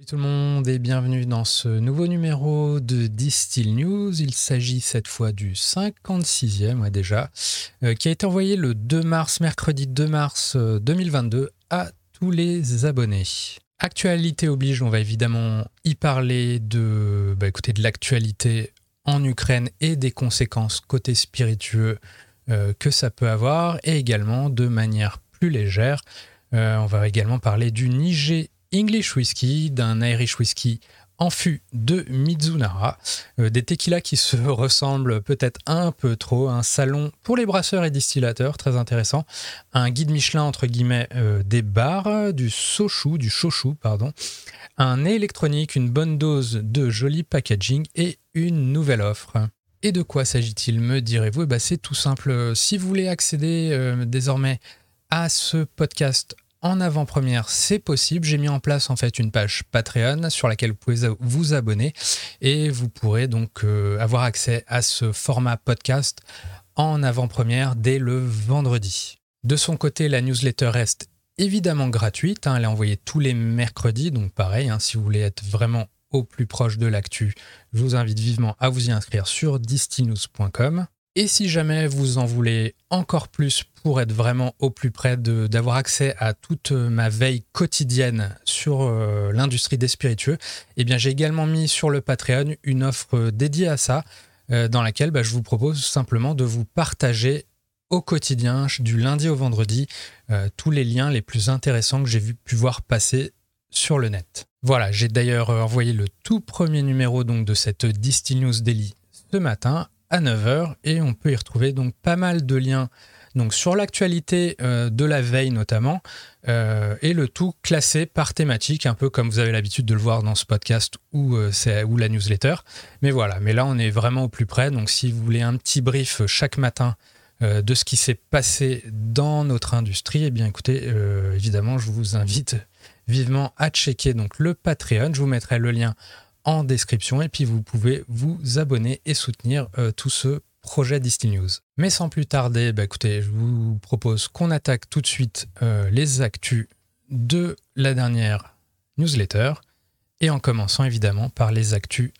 Salut tout le monde et bienvenue dans ce nouveau numéro de Distill News. Il s'agit cette fois du 56e ouais, déjà, euh, qui a été envoyé le 2 mars, mercredi 2 mars 2022 euh, à tous les abonnés. Actualité oblige, on va évidemment y parler de, bah, écoutez, de l'actualité en Ukraine et des conséquences côté spiritueux euh, que ça peut avoir, et également de manière plus légère. on va également parler du Niger English Whisky, d'un Irish Whisky en fût de Mizunara, euh, des tequilas qui se ressemblent peut-être un peu trop, un salon pour les brasseurs et distillateurs, très intéressant, un guide Michelin entre guillemets euh, des bars, du sochou, du chochou, pardon, un nez électronique, une bonne dose de joli packaging et une nouvelle offre. Et de quoi s'agit-il, me direz-vous? Eh ben, C'est tout simple. Si vous voulez accéder euh, désormais à ce podcast en avant-première, c'est possible. J'ai mis en place en fait une page Patreon sur laquelle vous pouvez vous abonner et vous pourrez donc euh, avoir accès à ce format podcast en avant-première dès le vendredi. De son côté, la newsletter reste évidemment gratuite. Hein. elle est envoyée tous les mercredis, donc pareil, hein, si vous voulez être vraiment au plus proche de l'actu, je vous invite vivement à vous y inscrire sur distilnews.com. Et si jamais vous en voulez encore plus pour être vraiment au plus près d'avoir accès à toute ma veille quotidienne sur euh, l'industrie des spiritueux, eh bien j'ai également mis sur le Patreon une offre dédiée à ça, euh, dans laquelle bah, je vous propose simplement de vous partager au quotidien, du lundi au vendredi, euh, tous les liens les plus intéressants que j'ai pu voir passer sur le net. Voilà, j'ai d'ailleurs envoyé le tout premier numéro donc de cette Distill News Daily ce matin à 9h et on peut y retrouver donc pas mal de liens donc sur l'actualité euh, de la veille notamment euh, et le tout classé par thématique un peu comme vous avez l'habitude de le voir dans ce podcast ou, euh, ou la newsletter mais voilà mais là on est vraiment au plus près donc si vous voulez un petit brief chaque matin de ce qui s'est passé dans notre industrie, eh bien écoutez, évidemment, je vous invite vivement à checker donc le Patreon. Je vous mettrai le lien en description et puis vous pouvez vous abonner et soutenir euh, tout ce projet Distill News. Mais sans plus tarder, bah, écoutez, je vous propose qu'on attaque tout de suite euh, les actus de la dernière newsletter et en commençant évidemment par les actus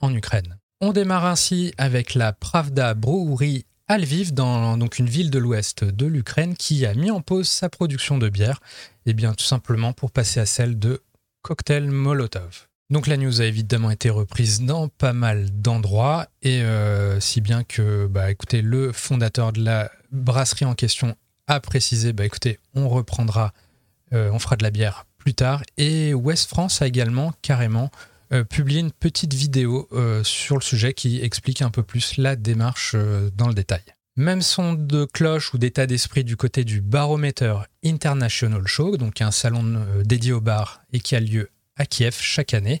en Ukraine. On démarre ainsi avec la Pravda Brewery à Lviv, dans donc une ville de l'ouest de l'Ukraine, qui a mis en pause sa production de bière, et eh bien tout simplement pour passer à celle de cocktail Molotov. Donc la news a évidemment été reprise dans pas mal d'endroits et euh, si bien que bah écoutez le fondateur de la brasserie en question a précisé bah écoutez on reprendra euh, on fera de la bière plus tard et West France a également carrément euh, publié une petite vidéo sur le sujet qui explique un peu plus la démarche dans le détail. Même son de cloche ou d'état d'esprit du côté du Barometer International Show, donc un salon dédié au bar et qui a lieu à Kiev chaque année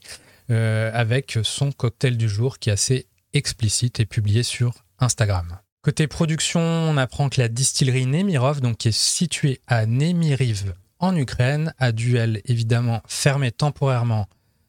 euh, avec son cocktail du jour qui est assez explicite et publié sur Instagram. Côté production, on apprend que la distillerie Nemirov, donc qui est située à Nemiriv en Ukraine, a dû elle évidemment fermer temporairement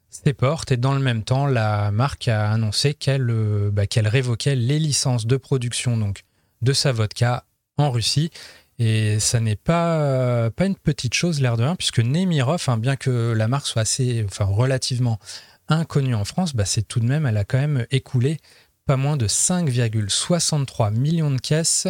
ses portes et dans le même temps, la marque a annoncé qu'elle euh, bah, révoquait les licences de production donc de sa vodka en Russie et ça n'est pas, pas une petite chose, l'air de rien, puisque Nemirov, hein, bien que la marque soit assez, relativement inconnue en France, bah, c'est tout de même, elle a quand même écoulé pas moins de 5,63 millions de caisses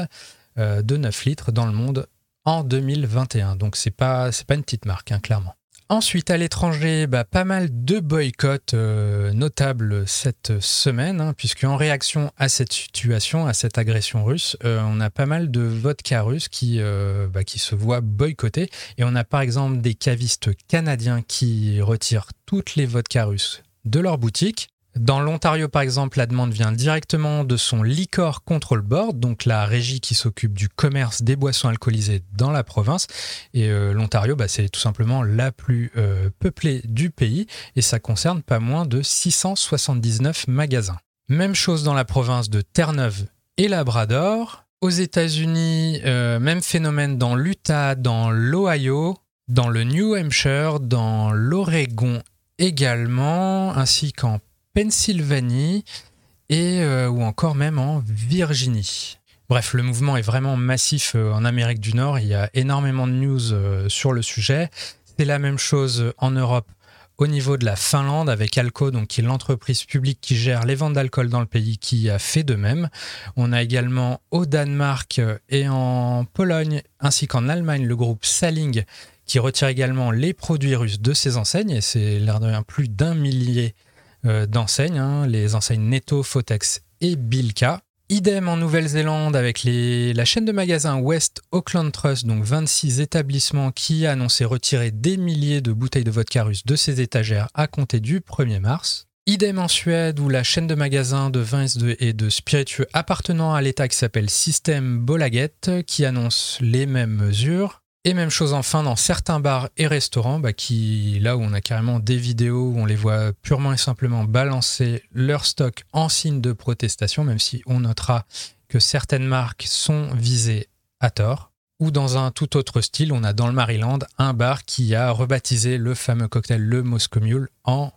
euh, de 9 litres dans le monde en 2021. Donc c'est pas, pas une petite marque, hein, clairement. Ensuite, à l'étranger, bah, pas mal de boycotts euh, notables cette semaine, hein, puisque en réaction à cette situation, à cette agression russe, euh, on a pas mal de vodka russes qui, euh, bah, qui se voient boycottés. Et on a par exemple des cavistes canadiens qui retirent toutes les vodkas russes de leur boutique. Dans l'Ontario, par exemple, la demande vient directement de son Liquor Control Board, donc la régie qui s'occupe du commerce des boissons alcoolisées dans la province. Et euh, l'Ontario, bah, c'est tout simplement la plus euh, peuplée du pays et ça concerne pas moins de 679 magasins. Même chose dans la province de Terre-Neuve et Labrador. Aux États-Unis, euh, même phénomène dans l'Utah, dans l'Ohio, dans le New Hampshire, dans l'Oregon également, ainsi qu'en Pennsylvanie et euh, ou encore même en Virginie. Bref, le mouvement est vraiment massif euh, en Amérique du Nord. Il y a énormément de news euh, sur le sujet. C'est la même chose en Europe, au niveau de la Finlande avec Alco, donc qui est l'entreprise publique qui gère les ventes d'alcool dans le pays, qui a fait de même. On a également au Danemark et en Pologne ainsi qu'en Allemagne le groupe Saling qui retire également les produits russes de ses enseignes et c'est l'air de plus d'un millier d'enseignes, hein, les enseignes Netto, Fotex et Bilka. Idem en Nouvelle-Zélande avec la chaîne de magasins West Auckland Trust, donc 26 établissements qui a annoncé retirer des milliers de bouteilles de vodka russe de ses étagères à compter du 1er mars. Idem en Suède où la chaîne de magasins de vins et de spiritueux appartenant à l'État qui s'appelle System Bolaget qui annonce les mêmes mesures. Et même chose enfin dans certains bars et restaurants, bah, qui, là où on a carrément des vidéos où on les voit purement et simplement balancer leur stock en signe de protestation, même si on notera que certaines marques sont visées à tort. Ou dans un tout autre style, on a dans le Maryland un bar qui a rebaptisé le fameux cocktail le Moscow Mule en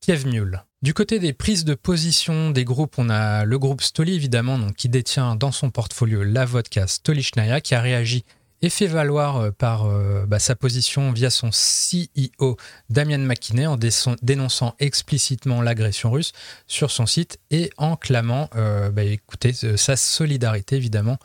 Kiev Mule. Du côté des prises de position des groupes, on a le groupe Stoli évidemment, donc, qui détient dans son portfolio la vodka Stolichnaya, qui a réagi et fait valoir euh, par euh, bah, sa position via son CEO Damian McKinney en dénonçant explicitement l'agression russe sur son site et en clamant euh, bah, écoutez, sa solidarité évidemment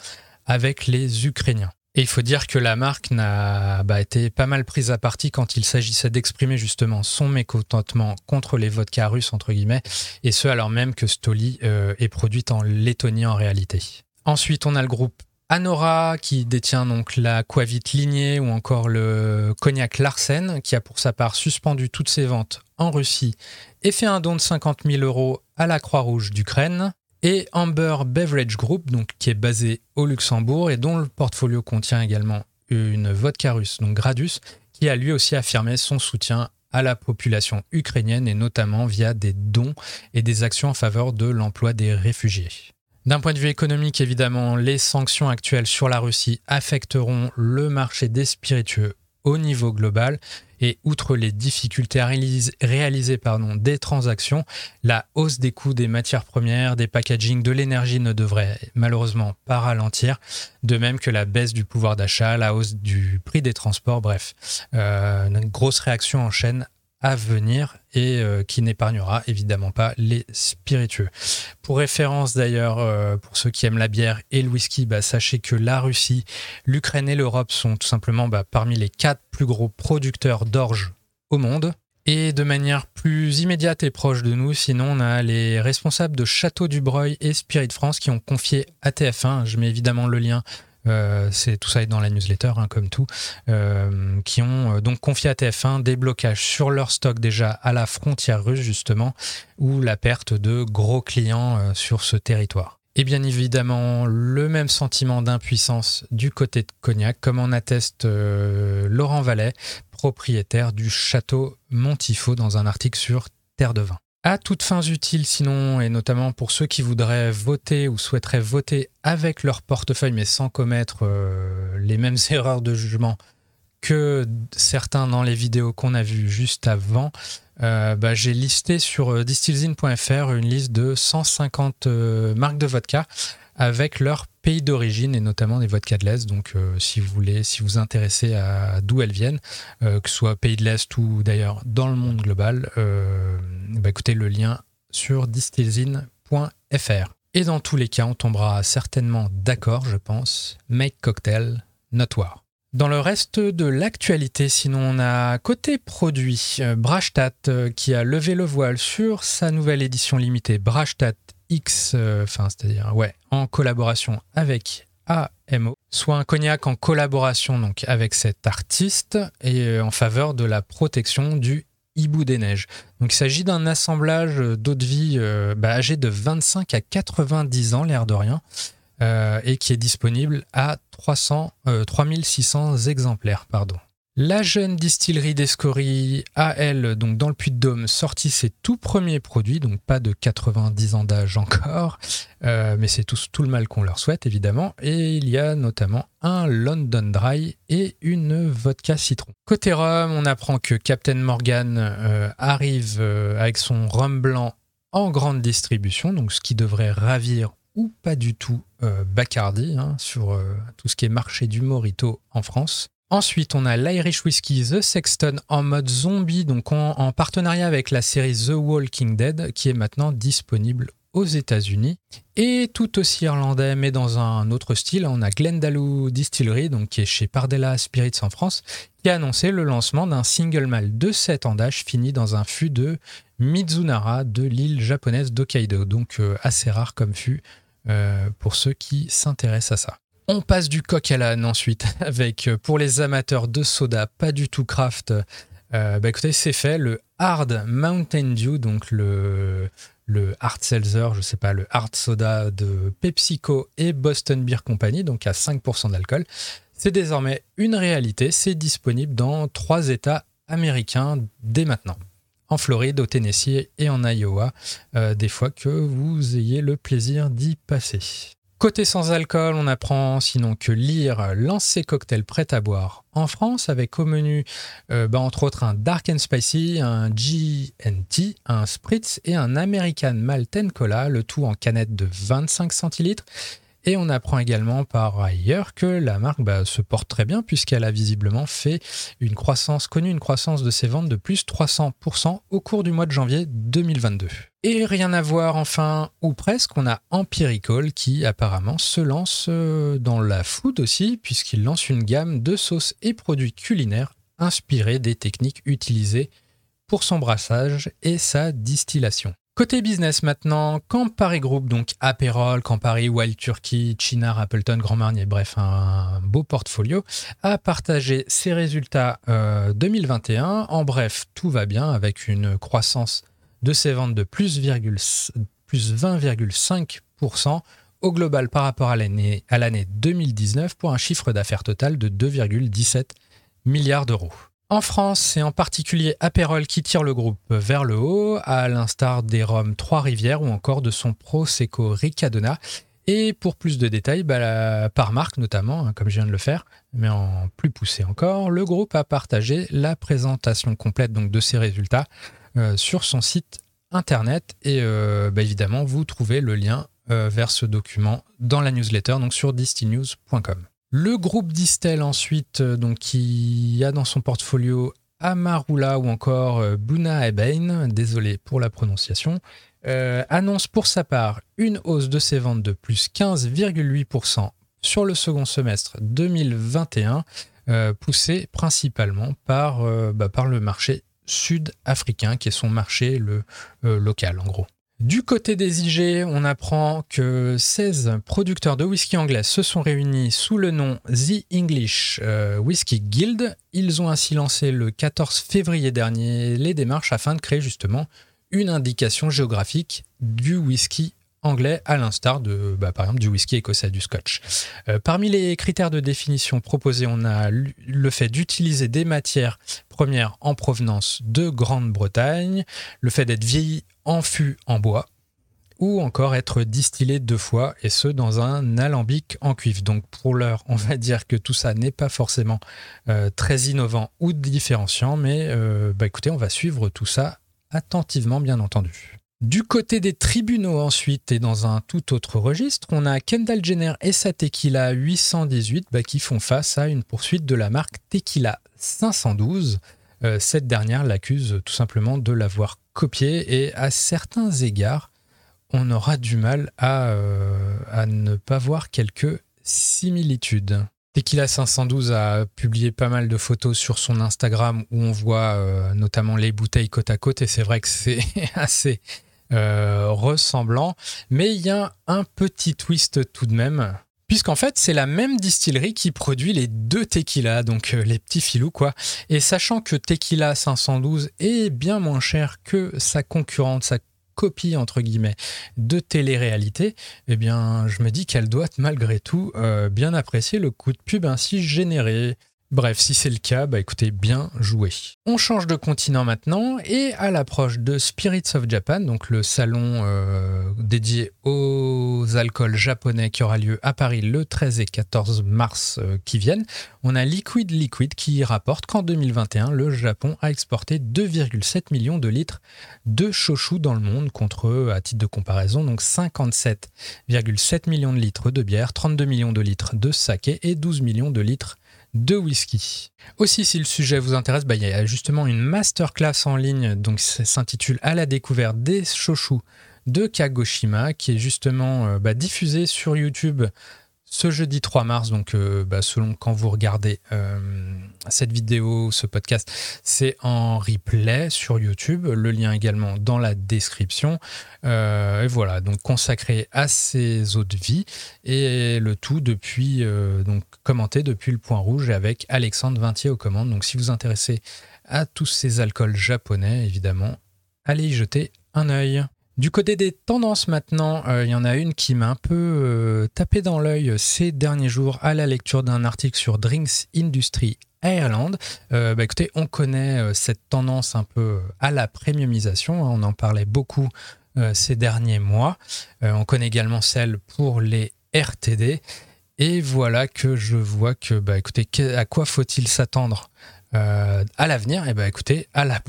avec les Ukrainiens. Et il faut dire que la marque n'a bah, été pas mal prise à partie quand il s'agissait d'exprimer justement son mécontentement contre les vodkas russes, entre guillemets, et ce alors même que Stoli est produite en Lettonie en réalité. Ensuite, on a le groupe Anora, qui détient donc la Quavit lignée ou encore le cognac Larsen, qui a pour sa part suspendu toutes ses ventes en Russie et fait un don de 50 000 euros à la Croix-Rouge d'Ukraine. Et Amber Beverage Group, qui est basé au Luxembourg et dont le portfolio contient également une vodka russe, donc Gradus, qui a lui aussi affirmé son soutien à la population ukrainienne et notamment via des dons et des actions en faveur de l'emploi des réfugiés. D'un point de vue économique, évidemment, les sanctions actuelles sur la Russie affecteront le marché des spiritueux au niveau global. Et outre les difficultés à réaliser, des transactions, la hausse des coûts des matières premières, des packaging, de l'énergie ne devrait malheureusement pas ralentir, de même que la baisse du pouvoir d'achat, la hausse du prix des transports, bref, euh, une grosse réaction en chaîne à venir et euh, qui n'épargnera évidemment pas les spiritueux. Pour référence d'ailleurs, euh, pour ceux qui aiment la bière et le whisky, bah, sachez que la Russie, l'Ukraine et l'Europe sont tout simplement bah, parmi les quatre plus gros producteurs d'orge au monde. Et de manière plus immédiate et proche de nous, sinon on a les responsables de Château du Breuil et Spirit France qui ont confié à TF1, je mets évidemment le lien c'est tout ça est dans la newsletter, hein, comme tout, euh, qui ont euh, donc confié à TF1 des blocages sur leur stock déjà à la frontière russe justement, ou la perte de gros clients sur ce territoire. Et bien évidemment, le même sentiment d'impuissance du côté de Cognac, comme en atteste Laurent Vallet, propriétaire du château Montifaux, dans un article sur Terre de Vin. À toutes fins utiles sinon, et notamment pour ceux qui voudraient voter ou souhaiteraient voter avec leur portefeuille mais sans commettre euh, les mêmes erreurs de jugement que certains dans les vidéos qu'on a vues juste avant, euh, bah, j'ai listé sur euh, distillzine.fr une liste de 150 marques de vodka avec leur pays d'origine et notamment des vodkas de l'Est. Donc, euh, si vous voulez, si vous intéressez à d'où elles viennent, euh, que ce soit pays de l'Est ou d'ailleurs dans le monde global, euh, bah, écoutez le lien sur distillzine.fr. Et dans tous les cas, on tombera certainement d'accord, je pense. Make cocktail, notoire. Dans le reste de l'actualité, sinon, on a côté produit, Brashtat qui a levé le voile sur sa nouvelle édition limitée Brashtat X, euh, enfin, c'est-à-dire, ouais, en collaboration avec AMO, soit un cognac en collaboration donc avec cet artiste et euh, en faveur de la protection du hibou des neiges. Donc il s'agit d'un assemblage d'eau de vie euh, bah, âgé de 25 à 90 ans, l'air de rien, et qui est disponible à 300, 3600 exemplaires. Pardon. La jeune distillerie d'Escorie a, elle, donc dans le Puy-de-Dôme, sorti ses tout premiers produits, donc pas de 90 ans d'âge encore, euh, mais c'est tout, tout, le mal qu'on leur souhaite, évidemment. Et il y a notamment un London Dry et une vodka citron. Côté rhum, on apprend que Captain Morgan euh, arrive euh, avec son rhum blanc en grande distribution, donc ce qui devrait ravir ou pas du tout Bacardi hein, sur tout ce qui est marché du Morito en France. Ensuite, on a l'Irish Whiskey The Sexton en mode zombie, donc en, partenariat avec la série The Walking Dead, qui est maintenant disponible aux États-Unis. Et tout aussi irlandais, mais dans un autre style, on a Glendalough Distillery, donc qui est chez Pardella Spirits en France, qui a annoncé le lancement d'un single malt de 7 ans d'âge fini dans un fût de Mizunara de l'île japonaise d'Hokkaido. Donc euh, assez rare comme fût euh, pour ceux qui s'intéressent à ça. On passe du coq à l'âne ensuite avec, euh, pour les amateurs de soda, pas du tout craft, euh, bah écoutez, c'est fait, le Hard Mountain Dew, donc le, Hard Seltzer, je sais pas, le Hard Soda de PepsiCo et Boston Beer Company, donc à 5% d'alcool. C'est désormais une réalité, c'est disponible dans trois États américains dès maintenant. En Floride, au Tennessee et en Iowa, euh, des fois que vous ayez le plaisir d'y passer. Côté sans alcool, on apprend sinon que lire lance ses cocktails prêts à boire en France avec au menu euh, bah, entre autres un Dark and Spicy, un GNT, un Spritz et un American Malt Cola, le tout en canette de 25 centilitres. Et on apprend également par ailleurs que la marque bah, se porte très bien puisqu'elle a visiblement fait une croissance, connu une croissance de ses ventes de plus 300% au cours du mois de janvier 2022. Et rien à voir enfin, ou presque, on a Empirical qui apparemment se lance euh, dans la food aussi, puisqu'il lance une gamme de sauces et produits culinaires inspirés des techniques utilisées pour son brassage et sa distillation. Côté business maintenant, Campari Group, donc Aperol, Campari, Wild Turkey, Chinar, Appleton, Grand Marnier, bref, un beau portfolio, a partagé ses résultats 2021. Euh, en bref, tout va bien avec une croissance de ses ventes de plus, plus 20,5% au global par rapport à l'année 2019 pour un chiffre d'affaires total de 2,17 milliards d'euros. En France, c'est en particulier Aperol qui tire le groupe vers le haut, à l'instar des Roms Trois-Rivières ou encore de son Prosecco Ricadona. Et pour plus de détails, bah, par marque notamment, hein, comme je viens de le faire, mais en plus poussé encore, le groupe a partagé la présentation complète donc, de ses résultats euh, sur son site internet. Et euh, bah, évidemment, vous trouvez le lien euh, vers ce document dans la newsletter, donc sur distillnews.com. Le groupe Distel ensuite, donc, qui a dans son portfolio Amarula ou encore Buna Ebain, désolé pour la prononciation, annonce pour sa part une hausse de ses ventes de plus 15,8% sur le second semestre 2021, poussé principalement par, bah, par le marché sud-africain, qui est son marché euh, local en gros. Du côté des IG, on apprend que 16 producteurs de whisky anglais se sont réunis sous le nom The English euh, Whisky Guild. Ils ont ainsi lancé le 14 février dernier les démarches afin de créer justement une indication géographique du whisky anglais, à l'instar de, bah, par exemple, du whisky écossais, du scotch. Euh, parmi les critères de définition proposés, on a le fait d'utiliser des matières premières en provenance de Grande-Bretagne, le fait d'être vieilli en fût en bois, ou encore être distillé deux fois, et ce dans un alambic en cuivre. Donc pour l'heure, on va dire que tout ça n'est pas forcément euh, très innovant ou différenciant, mais euh, bah, écoutez, on va suivre tout ça attentivement, bien entendu. Du côté des tribunaux ensuite et dans un tout autre registre, on a Kendall Jenner et sa Tequila 818 bah, qui font face à une poursuite de la marque Tequila 512. Euh, cette dernière l'accuse tout simplement de l'avoir copié et à certains égards, on aura du mal à, euh, ne pas voir quelques similitudes. Tequila 512 a publié pas mal de photos sur son Instagram où on voit euh, notamment les bouteilles côte à côte et c'est vrai que c'est assez euh, ressemblant, mais il y a un petit twist tout de même. Puisqu'en fait, c'est la même distillerie qui produit les deux tequila, donc euh, les petits filous, quoi. Et sachant que Tequila 512 est bien moins cher que sa concurrente, sa copie entre guillemets de télé-réalité, eh bien, je me dis qu'elle doit malgré tout euh, bien apprécier le coup de pub ainsi généré. Bref, si c'est le cas, bah écoutez, bien joué. On change de continent maintenant et à l'approche de Spirits of Japan, donc le salon euh, dédié aux alcools japonais qui aura lieu à Paris le 13 et 14 mars euh, qui viennent, on a Liquid Liquid qui rapporte qu'en 2021, le Japon a exporté 2,7 millions de litres de shochu dans le monde contre, à titre de comparaison, donc 57,7 millions de litres de bière, 32 millions de litres de saké et 12 millions de litres de whisky. Aussi, si le sujet vous intéresse, bah, il y a justement une masterclass en ligne, donc ça s'intitule À la découverte des shoshus de Kagoshima, qui est justement euh, bah, diffusée sur YouTube ce jeudi 3 mars, donc euh, bah, selon quand vous regardez euh, cette vidéo, ce podcast, c'est en replay sur YouTube. Le lien également dans la description. Euh, et voilà, donc consacré à ces eaux de vie et le tout depuis donc commenté depuis le point rouge avec Alexandre Vintier aux commandes. Donc si vous vous intéressez à tous ces alcools japonais, évidemment, allez y jeter un œil. Du côté des tendances maintenant, euh, il y en a une qui m'a un peu euh, tapé dans l'œil ces derniers jours à la lecture d'un article sur Drinks Industry Ireland. Euh, bah, écoutez, on connaît cette tendance un peu à la premiumisation, hein, on en parlait beaucoup ces derniers mois. on connaît également celle pour les RTD. Et voilà que je vois que, bah, écoutez, à quoi faut-il s'attendre à l'avenir? Et eh bah, écoutez, à la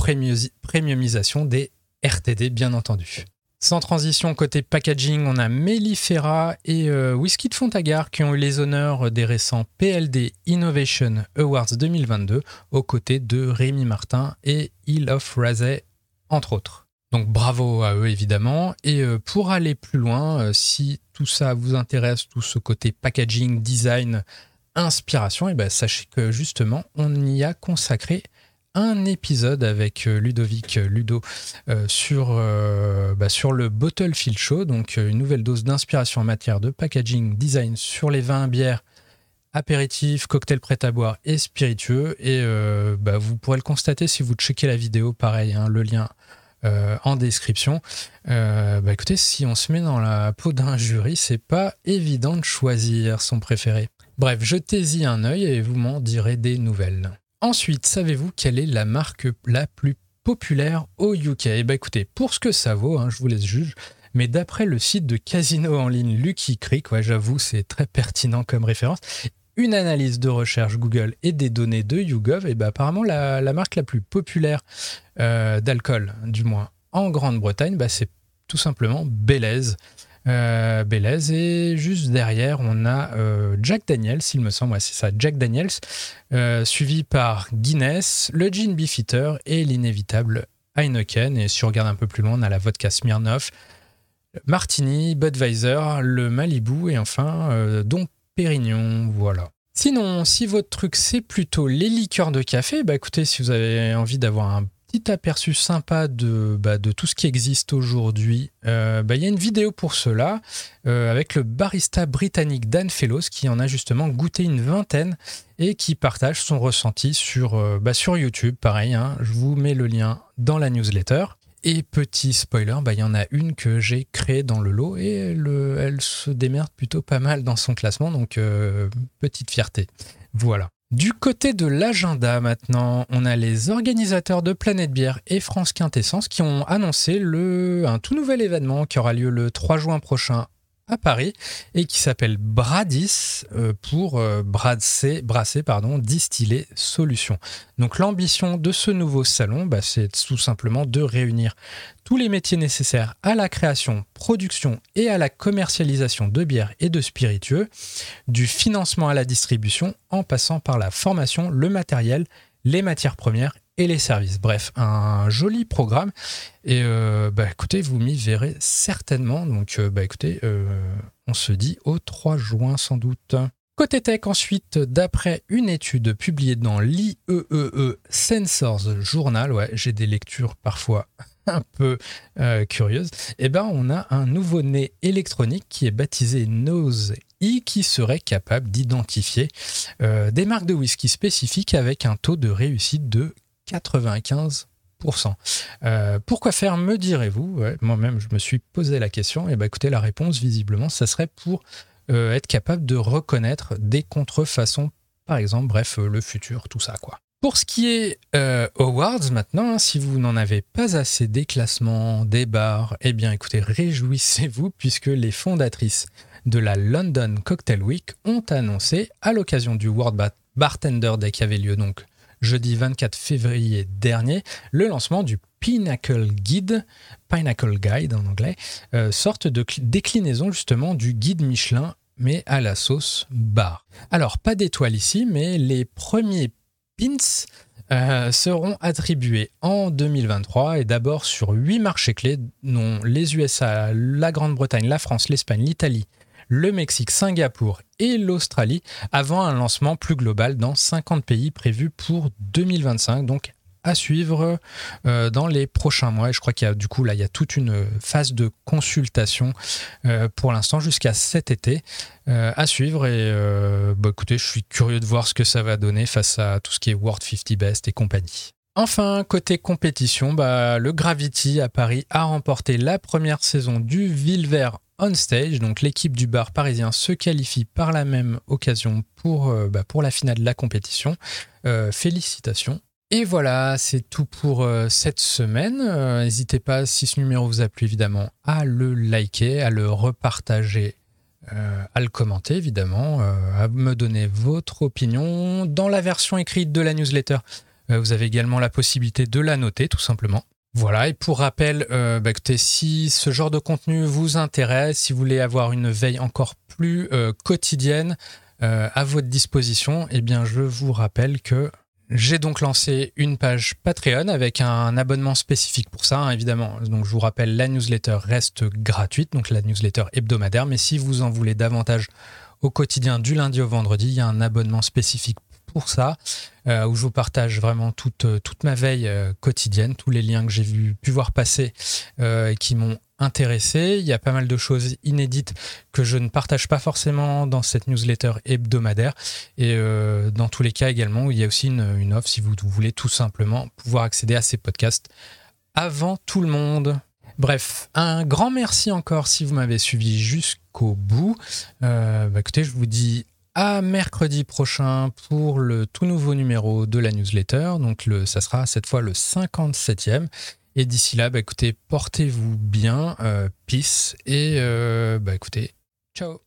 premiumisation des RTD, bien entendu. Sans transition, côté packaging, on a Mellifera et euh, Whisky de Fontagar qui ont eu les honneurs des récents PLD Innovation Awards 2022 aux côtés de Rémi Martin et Hill of Razay, entre autres. Donc bravo à eux évidemment. Et euh, pour aller plus loin, euh, si tout ça vous intéresse, tout ce côté packaging, design, inspiration, et eh ben sachez que justement on y a consacré un épisode avec euh, Ludovic euh, Ludo euh, sur, bah, sur le Show, donc une nouvelle dose d'inspiration en matière de packaging design sur les vins, bières, apéritifs, cocktails prêts à boire et spiritueux. Et bah, vous pourrez le constater si vous checkez la vidéo, pareil, hein, le lien en description. bah écoutez, si on se met dans la peau d'un jury, c'est pas évident de choisir son préféré. Bref, jetez-y un œil et vous m'en direz des nouvelles. Ensuite, savez-vous quelle est la marque la plus populaire au UK Eh bien écoutez, pour ce que ça vaut, hein, je vous laisse juger, mais d'après le site de casino en ligne Lucky Creek, ouais, j'avoue, c'est très pertinent comme référence, une analyse de recherche Google et des données de YouGov, et ben apparemment la, marque la plus populaire euh, d'alcool, du moins en Grande-Bretagne, bah, c'est tout simplement Belize euh, Et juste derrière, on a euh, Jack Daniels, s'il me semble, c'est ça, Jack Daniels, euh, suivi par Guinness, le Gin Beefeater et l'inévitable Heineken. Et si on regarde un peu plus loin, on a la vodka Smirnoff, Martini, Budweiser, le Malibu et enfin euh, Dom Pérignon. Voilà. Sinon, si votre truc c'est plutôt les liqueurs de café, bah écoutez, si vous avez envie d'avoir un petit aperçu sympa de, bah, de tout ce qui existe aujourd'hui. Euh, bah, il y a une vidéo pour cela euh, avec le barista britannique Dan Fellows qui en a justement goûté une vingtaine et qui partage son ressenti sur, euh, bah, YouTube. Pareil, hein, je vous mets le lien dans la newsletter. Et petit spoiler, il y en a une que j'ai créée dans le lot et elle, se démerde plutôt pas mal dans son classement, donc petite fierté. Voilà. Du côté de l'agenda maintenant, on a les organisateurs de Planète Bière et France Quintessence qui ont annoncé le, un tout nouvel événement qui aura lieu le 3 juin prochain à Paris et qui s'appelle Bradis euh, pour euh, brasser, brasser distiller solution. Donc l'ambition de ce nouveau salon, bah, c'est tout simplement de réunir tous les métiers nécessaires à la création, production et à la commercialisation de bières et de spiritueux, du financement à la distribution en passant par la formation, le matériel, les matières premières et les services. Bref, un joli programme. Et euh, bah, écoutez, vous m'y verrez certainement. Donc, euh, bah, écoutez, euh, on se dit au 3 juin sans doute. Côté tech, ensuite, d'après une étude publiée dans l'IEEE e Sensors Journal, ouais, j'ai des lectures parfois un peu curieuses, et eh ben, on a un nouveau-né électronique qui est baptisé Nose E qui serait capable d'identifier des marques de whisky spécifiques avec un taux de réussite de 95%. Euh, pourquoi faire, me direz-vous? Moi-même, je me suis posé la question. Et bah, écoutez, la réponse, visiblement, ça serait pour euh, être capable de reconnaître des contrefaçons, par exemple, bref, euh, le futur, tout ça, quoi. Pour ce qui est Awards maintenant, hein, si vous n'en avez pas assez des classements, des bars, eh bien écoutez, réjouissez-vous puisque les fondatrices de la London Cocktail Week ont annoncé à l'occasion du World Bartender Day qui avait lieu donc jeudi 24 février dernier, le lancement du Pinnacle Guide, Pinnacle Guide en anglais, euh, sorte de déclinaison justement du guide Michelin mais à la sauce bar. Alors, pas d'étoile ici, mais les premiers pins euh, seront attribués en 2023 et d'abord sur huit marchés clés, dont les USA, la Grande-Bretagne, la France, l'Espagne, l'Italie, le Mexique, Singapour et l'Australie, avant un lancement plus global dans 50 pays prévus pour 2025. Donc à suivre euh, dans les prochains mois. Et je crois qu'il y a du coup là, il y a toute une phase de consultation euh, pour l'instant jusqu'à cet été euh, à suivre. Et bah, écoutez, je suis curieux de voir ce que ça va donner face à tout ce qui est World 50 Best et compagnie. Enfin, côté compétition, bah, le Gravity à Paris a remporté la première saison du Villevert On Stage. Donc l'équipe du bar parisien se qualifie par la même occasion pour, bah, pour la finale de la compétition. félicitations et voilà, c'est tout pour euh, cette semaine. Euh, n'hésitez pas, si ce numéro vous a plu, évidemment, à le liker, à le repartager, euh, à le commenter, évidemment, à me donner votre opinion. Dans la version écrite de la newsletter, vous avez également la possibilité de la noter, tout simplement. Voilà, et pour rappel, bah, si ce genre de contenu vous intéresse, si vous voulez avoir une veille encore plus quotidienne à votre disposition, eh bien, je vous rappelle que j'ai donc lancé une page Patreon avec un abonnement spécifique pour ça, hein, évidemment. Donc je vous rappelle, la newsletter reste gratuite, donc la newsletter hebdomadaire, mais si vous en voulez davantage au quotidien du lundi au vendredi, il y a un abonnement spécifique pour ça, euh, où je vous partage vraiment toute, toute ma veille euh, quotidienne, tous les liens que j'ai pu voir passer euh, et qui m'ont intéressé. Il y a pas mal de choses inédites que je ne partage pas forcément dans cette newsletter hebdomadaire. Et euh, dans tous les cas également, il y a aussi une, offre si vous, voulez tout simplement pouvoir accéder à ces podcasts avant tout le monde. Bref, un grand merci encore si vous m'avez suivi jusqu'au bout. Euh, bah, écoutez, je vous dis à mercredi prochain pour le tout nouveau numéro de la newsletter. Donc le, ça sera cette fois le 57e. Et d'ici là, bah, écoutez, portez-vous bien, euh, peace, et euh, bah, écoutez, ciao